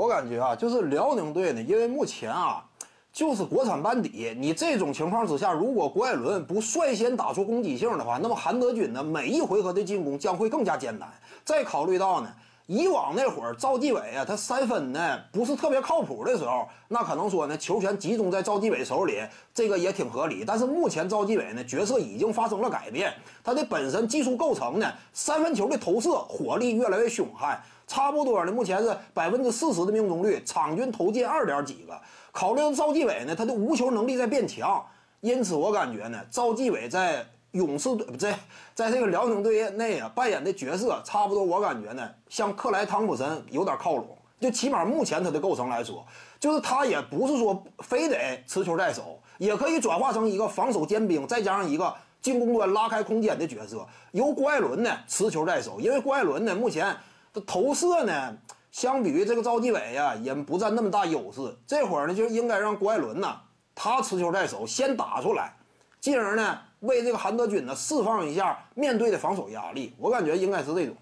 我感觉啊，就是辽宁队呢，因为目前啊，就是国产班底，你这种情况之下，如果郭艾伦不率先打出攻击性的话，那么韩德君呢，每一回合的进攻将会更加艰难。再考虑到呢。以往那会儿，赵继伟啊，他三分呢不是特别靠谱的时候，那可能说呢，球权集中在赵继伟手里，这个也挺合理。但是目前赵继伟呢，角色已经发生了改变，他的本身技术构成呢，三分球的投射火力越来越凶悍，差不多呢，目前是百分之四十的命中率，场均投进二点几个。考虑到赵继伟呢，他的无球能力在变强，因此我感觉呢，赵继伟在。勇士队不在，在这个辽宁队内啊扮演的角色差不多，我感觉呢像克莱汤普森有点靠拢。就起码目前他的构成来说，就是他也不是说非得持球在手，也可以转化成一个防守尖兵，再加上一个进攻端拉开空间的角色。由郭艾伦呢持球在手，因为郭艾伦呢目前这投射呢相比于这个赵继伟呀也不占那么大优势。这会儿呢就应该让郭艾伦呢他持球在手，先打出来，进而呢。为这个韩德君呢释放一下面对的防守压力，我感觉应该是这种，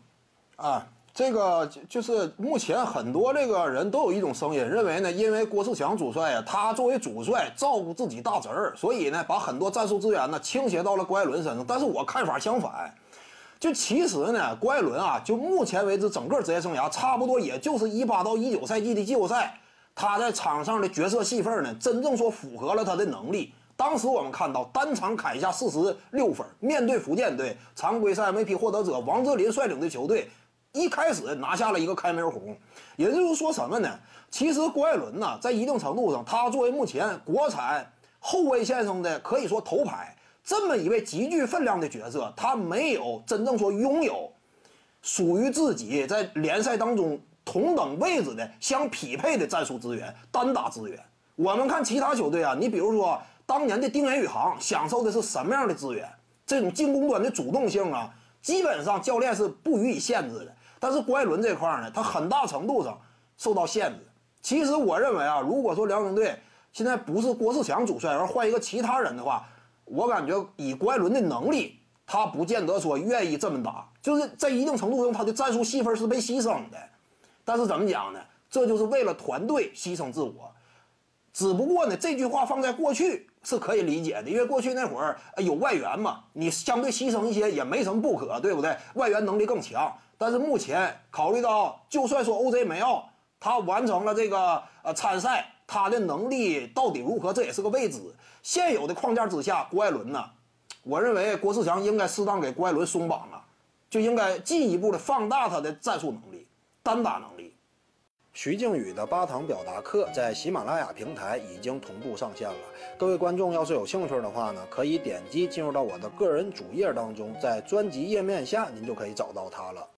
啊，这个就就是目前很多这个人都有一种声音，认为呢，因为郭士强主帅啊，他作为主帅照顾自己大侄儿，所以呢，把很多战术资源呢倾斜到了郭艾伦身上。但是我看法相反，就其实呢，郭艾伦啊，就目前为止整个职业生涯，差不多也就是一八到一九赛季的季后赛，他在场上的角色戏份呢，真正说符合了他的能力。当时我们看到单场砍下四十六分，面对福建队常规赛 MVP 获得者王哲林率领的球队，一开始拿下了一个开门红。也就是说什么呢？其实郭艾伦呢，在一定程度上，他作为目前国产后卫线上的可以说头牌这么一位极具分量的角色，他没有真正说拥有属于自己在联赛当中同等位置的相匹配的战术资源、单打资源。我们看其他球队啊，你比如说。当年的丁彦雨航享受的是什么样的资源？这种进攻端的主动性啊，基本上教练是不予以限制的。但是郭艾伦这块呢，他很大程度上受到限制。其实我认为啊，如果说辽宁队现在不是郭士强主帅，而换一个其他人的话，我感觉以郭艾伦的能力，他不见得说愿意这么打。就是在一定程度上，他的战术细分是被牺牲的。但是怎么讲呢？这就是为了团队牺牲自我。只不过呢，这句话放在过去是可以理解的，因为过去那会儿有外援嘛，你相对牺牲一些也没什么不可，对不对？外援能力更强。但是目前考虑到，就算说 OJ 梅奥他完成了这个呃参赛，他的能力到底如何，这也是个未知。现有的框架之下，郭艾伦呢，我认为郭士强应该适当给郭艾伦松绑了，就应该进一步的放大他的战术能力、单打能力。徐静宇的八堂表达课在喜马拉雅平台已经同步上线了。各位观众要是有兴趣的话呢，可以点击进入到我的个人主页当中，在专辑页面下您就可以找到它了。